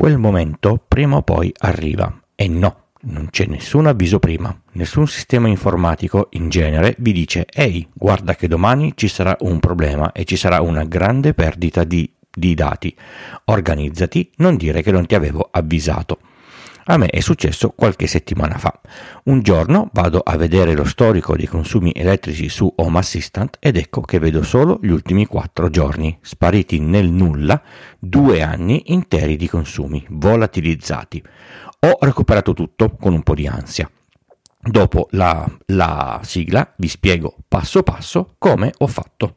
quel momento prima o poi arriva. E no, non c'è nessun avviso prima. Nessun sistema informatico in genere vi dice ehi, guarda che domani ci sarà un problema e ci sarà una grande perdita di, di dati. Organizzati, non dire che non ti avevo avvisato. A me è successo qualche settimana fa. Un giorno vado a vedere lo storico dei consumi elettrici su Home Assistant ed ecco che vedo solo gli ultimi quattro giorni, spariti nel nulla, due anni interi di consumi, volatilizzati. Ho recuperato tutto con un po' di ansia. Dopo la, la sigla vi spiego passo passo come ho fatto.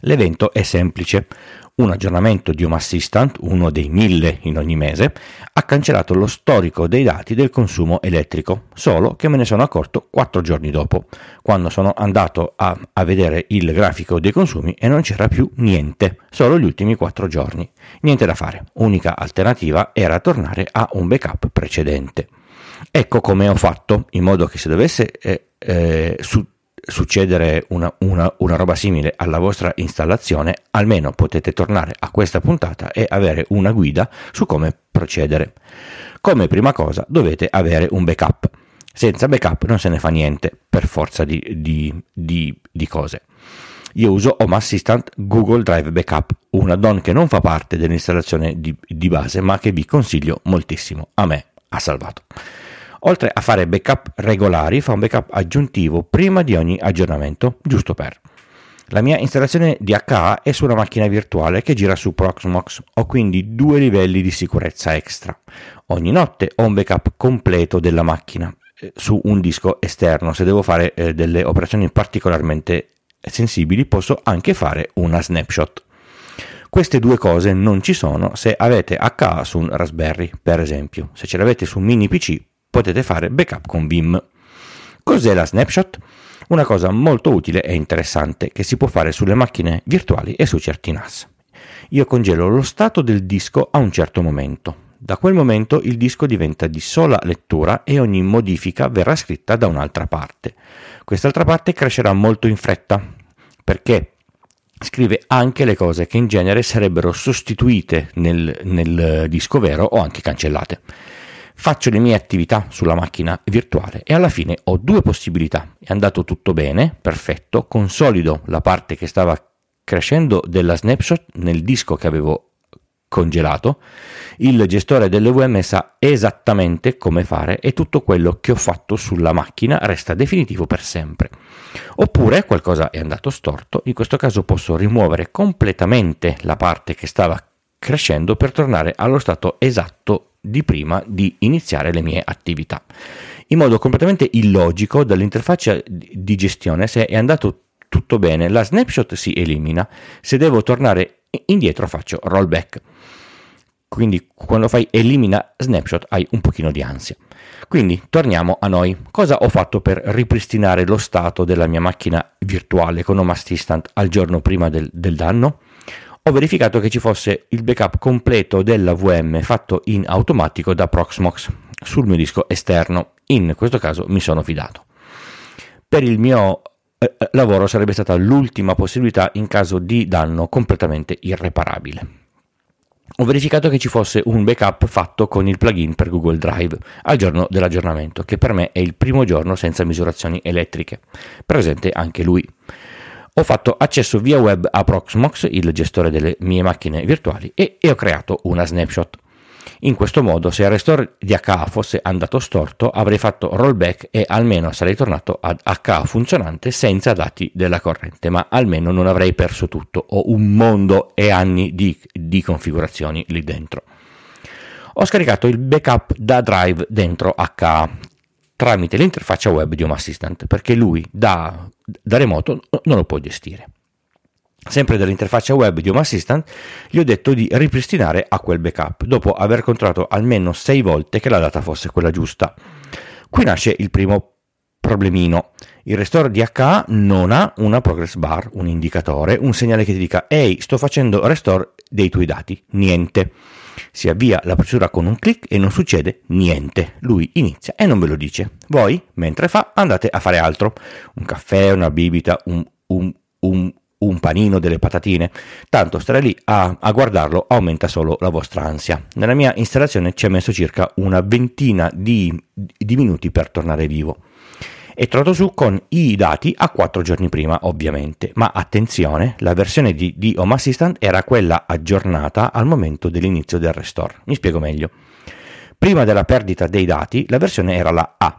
L'evento è semplice un aggiornamento di Home Assistant, uno dei mille in ogni mese, ha cancellato lo storico dei dati del consumo elettrico, solo che me ne sono accorto quattro giorni dopo, quando sono andato a, a vedere il grafico dei consumi e non c'era più niente, solo gli ultimi quattro giorni. Niente da fare, unica alternativa era tornare a un backup precedente. Ecco come ho fatto, in modo che se dovesse eh, eh, su, succedere una, una, una, roba simile alla vostra installazione, almeno potete tornare a questa puntata e avere una guida su come procedere. Come prima cosa dovete avere un backup. Senza backup non se ne fa niente per forza di, di, di, di cose. Io uso Home Assistant Google Drive Backup, un add-on che non fa parte dell'installazione di, di base, ma che vi consiglio moltissimo. A me ha salvato. Oltre a fare backup regolari, fa un backup aggiuntivo prima di ogni aggiornamento, giusto per. La mia installazione di HA è su una macchina virtuale che gira su Proxmox, ho quindi due livelli di sicurezza extra. Ogni notte ho un backup completo della macchina eh, su un disco esterno. Se devo fare eh, delle operazioni particolarmente sensibili, posso anche fare una snapshot. Queste due cose non ci sono se avete HA su un Raspberry, per esempio. Se ce l'avete su un mini PC, potete fare backup con Vim. Cos'è la snapshot? Una cosa molto utile e interessante che si può fare sulle macchine virtuali e su certi NAS. Io congelo lo stato del disco a un certo momento. Da quel momento il disco diventa di sola lettura e ogni modifica verrà scritta da un'altra parte. Quest'altra parte crescerà molto in fretta perché scrive anche le cose che in genere sarebbero sostituite nel, nel disco vero o anche cancellate faccio le mie attività sulla macchina virtuale e alla fine ho due possibilità. È andato tutto bene, perfetto, consolido la parte che stava crescendo della snapshot nel disco che avevo congelato, il gestore dell'EVM sa esattamente come fare e tutto quello che ho fatto sulla macchina resta definitivo per sempre. Oppure qualcosa è andato storto, in questo caso posso rimuovere completamente la parte che stava crescendo per tornare allo stato esatto di prima di iniziare le mie attività. In modo completamente illogico dall'interfaccia di gestione, se è andato tutto bene, la snapshot si elimina, se devo tornare indietro faccio rollback. Quindi quando fai elimina snapshot hai un pochino di ansia. Quindi torniamo a noi. Cosa ho fatto per ripristinare lo stato della mia macchina virtuale con Home Assistant al giorno prima del, del danno? Ho verificato che ci fosse il backup completo della VM fatto in automatico da Proxmox sul mio disco esterno. In questo caso mi sono fidato. Per il mio eh, eh, lavoro sarebbe stata l'ultima possibilità in caso di danno completamente irreparabile. Ho verificato che ci fosse un backup fatto con il plugin per Google Drive al giorno dell'aggiornamento, che per me è il primo giorno senza misurazioni elettriche. Presente anche lui. Ho fatto accesso via web a Proxmox, il gestore delle mie macchine virtuali, e, e ho creato una snapshot. In questo modo, se il restore di HA fosse andato storto, avrei fatto rollback e almeno sarei tornato ad HA funzionante senza dati della corrente, ma almeno non avrei perso tutto. Ho un mondo e anni di, di configurazioni lì dentro. Ho scaricato il backup da drive dentro HA tramite l'interfaccia web di Home Assistant perché lui da, da remoto non lo può gestire. Sempre dall'interfaccia web di Home Assistant gli ho detto di ripristinare a quel backup dopo aver controllato almeno 6 volte che la data fosse quella giusta. Qui nasce il primo Problemino. Il restore DHA non ha una progress bar, un indicatore, un segnale che ti dica ehi, sto facendo restore dei tuoi dati. Niente. Si avvia la procedura con un clic e non succede niente. Lui inizia e non ve lo dice. Voi, mentre fa, andate a fare altro. Un caffè, una bibita, un, un, un, un panino, delle patatine. Tanto stare lì a, a, guardarlo aumenta solo la vostra ansia. Nella mia installazione ci ha messo circa una ventina di, di minuti per tornare vivo. È trovato su con i dati a 4 giorni prima, ovviamente. Ma attenzione, la versione di, di Home Assistant era quella aggiornata al momento dell'inizio del restore. Mi spiego meglio. Prima della perdita dei dati, la versione era la A.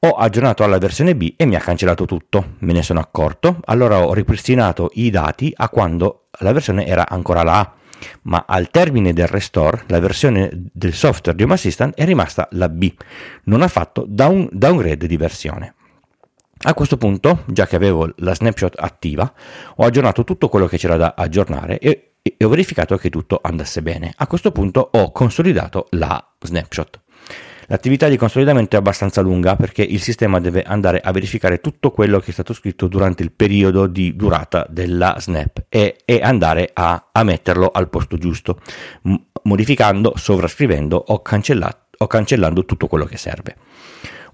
Ho aggiornato alla versione B e mi ha cancellato tutto. Me ne sono accorto, allora ho ripristinato i dati a quando la versione era ancora la A ma al termine del restore la versione del software di Home Assistant è rimasta la B, non ha fatto down, downgrade di versione. A questo punto, già che avevo la snapshot attiva, ho aggiornato tutto quello che c'era da aggiornare e, e ho verificato che tutto andasse bene. A questo punto ho consolidato la snapshot. L'attività di consolidamento è abbastanza lunga perché il sistema deve andare a verificare tutto quello che è stato scritto durante il periodo di durata della snap e, e andare a, a, metterlo al posto giusto, modificando, sovrascrivendo o, o cancellando tutto quello che serve.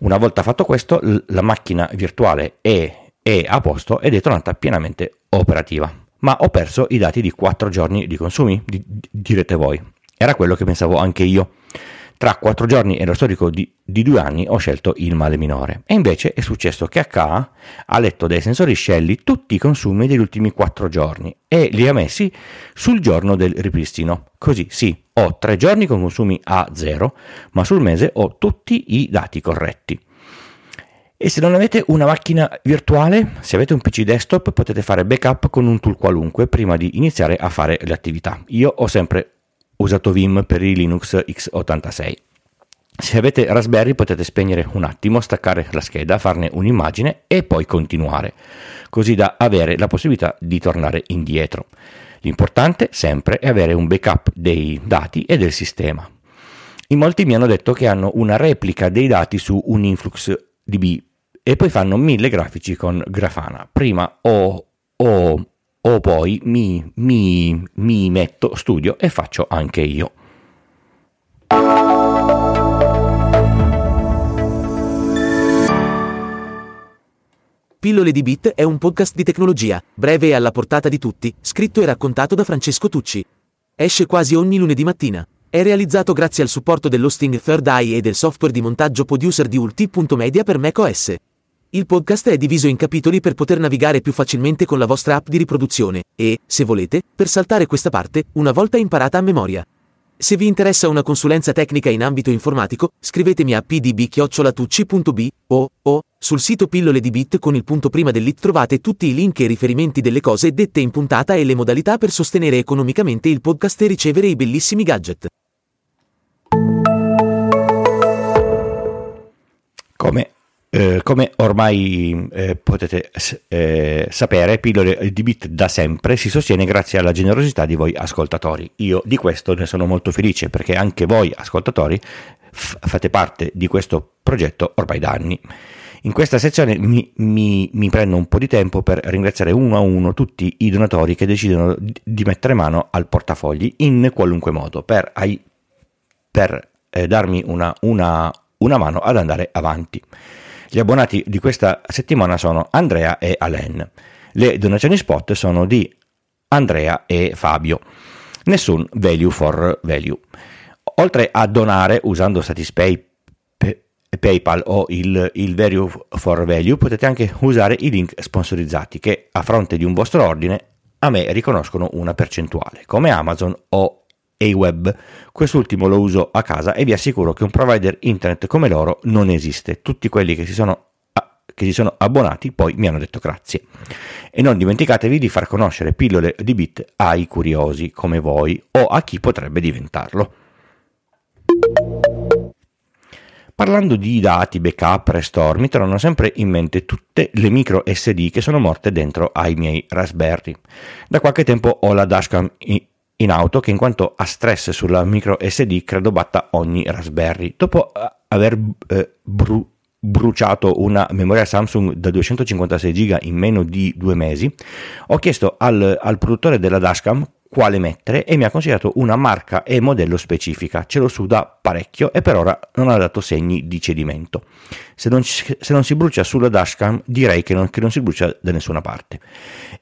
Una volta fatto questo, la macchina virtuale è, è a posto ed è tornata pienamente operativa. Ma ho perso i dati di 4 giorni di consumi, di, direte voi. Era quello che pensavo anche io. Tra quattro giorni e lo storico di, di, due anni ho scelto il male minore. E invece è successo che H ha letto dai sensori Shelly tutti i consumi degli ultimi quattro giorni e li ha messi sul giorno del ripristino. Così sì, ho tre giorni con consumi a zero, ma sul mese ho tutti i dati corretti. E se non avete una macchina virtuale, se avete un PC desktop potete fare backup con un tool qualunque prima di iniziare a fare le attività. Io ho sempre usato Vim per i Linux x86. Se avete Raspberry potete spegnere un attimo, staccare la scheda, farne un'immagine e poi continuare, così da avere la possibilità di tornare indietro. L'importante sempre è avere un backup dei dati e del sistema. In molti mi hanno detto che hanno una replica dei dati su un InfluxDB e poi fanno mille grafici con Grafana. Prima o, o o poi mi, mi, mi metto, studio e faccio anche io. Pillole di Bit è un podcast di tecnologia, breve e alla portata di tutti, scritto e raccontato da Francesco Tucci. Esce quasi ogni lunedì mattina. È realizzato grazie al supporto dell'hosting Third Eye e del software di montaggio producer di ulti.media per macOS. Il podcast è diviso in capitoli per poter navigare più facilmente con la vostra app di riproduzione e, se volete, per saltare questa parte, una volta imparata a memoria. Se vi interessa una consulenza tecnica in ambito informatico, scrivetemi a pdb-tucci.b o, o sul sito pillole di bit con il punto prima dell'it trovate tutti i link e riferimenti delle cose dette in puntata e le modalità per sostenere economicamente il podcast e ricevere i bellissimi gadget. Come eh, come ormai eh, potete eh, sapere, Pillole di Bit da sempre si sostiene grazie alla generosità di voi ascoltatori. Io di questo ne sono molto felice perché anche voi ascoltatori f- fate parte di questo progetto ormai da anni. In questa sezione mi, mi, mi, prendo un po' di tempo per ringraziare uno a uno tutti i donatori che decidono di, mettere mano al portafogli in qualunque modo per, ai, per eh, darmi una, una, una mano ad andare avanti. Gli abbonati di questa settimana sono Andrea e Alen. Le donazioni spot sono di Andrea e Fabio. Nessun value for value. Oltre a donare usando Satispay, PayPal o il, il Value for Value, potete anche usare i link sponsorizzati che a fronte di un vostro ordine a me riconoscono una percentuale, come Amazon o AWeb. Quest'ultimo lo uso a casa e vi assicuro che un provider internet come loro non esiste. Tutti quelli che si sono che si sono abbonati poi mi hanno detto grazie. E non dimenticatevi di far conoscere pillole di bit ai curiosi come voi o a chi potrebbe diventarlo. Parlando di dati, backup, restore, mi tornano sempre in mente tutte le micro SD che sono morte dentro ai miei Raspberry. Da qualche tempo ho la dashcam in auto che in quanto a stress sulla micro SD credo batta ogni Raspberry. Dopo eh, aver eh, bru- bruciato una memoria Samsung da 256 GB in meno di due mesi, ho chiesto al, al produttore della dashcam quale mettere e mi ha consigliato una marca e modello specifica. Ce lo suda parecchio e per ora non ha dato segni di cedimento. Se non, se non si brucia sulla dashcam direi che non, che non, si brucia da nessuna parte.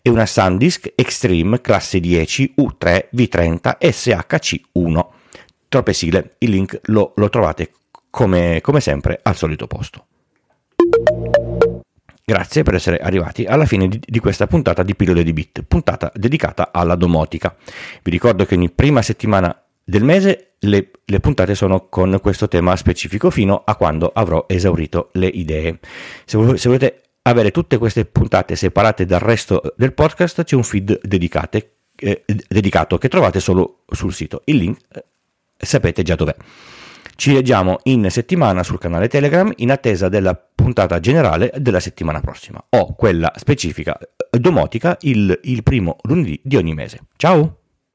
È una SanDisk Extreme classe 10 U3 V30 SHC1. Troppe sigle, il link lo, lo trovate come, come sempre al solito posto. Grazie per essere arrivati alla fine di, questa puntata di Pillole di Bit, puntata dedicata alla domotica. Vi ricordo che ogni prima settimana del mese le, le, puntate sono con questo tema specifico fino a quando avrò esaurito le idee. Se, se volete avere tutte queste puntate separate dal resto del podcast, c'è un feed dedicate, eh, dedicato che trovate solo sul sito. Il link eh, sapete già dov'è. Ci leggiamo in settimana sul canale Telegram in attesa della puntata generale della settimana prossima o quella specifica eh, domotica il, il primo lunedì di ogni mese. Ciao!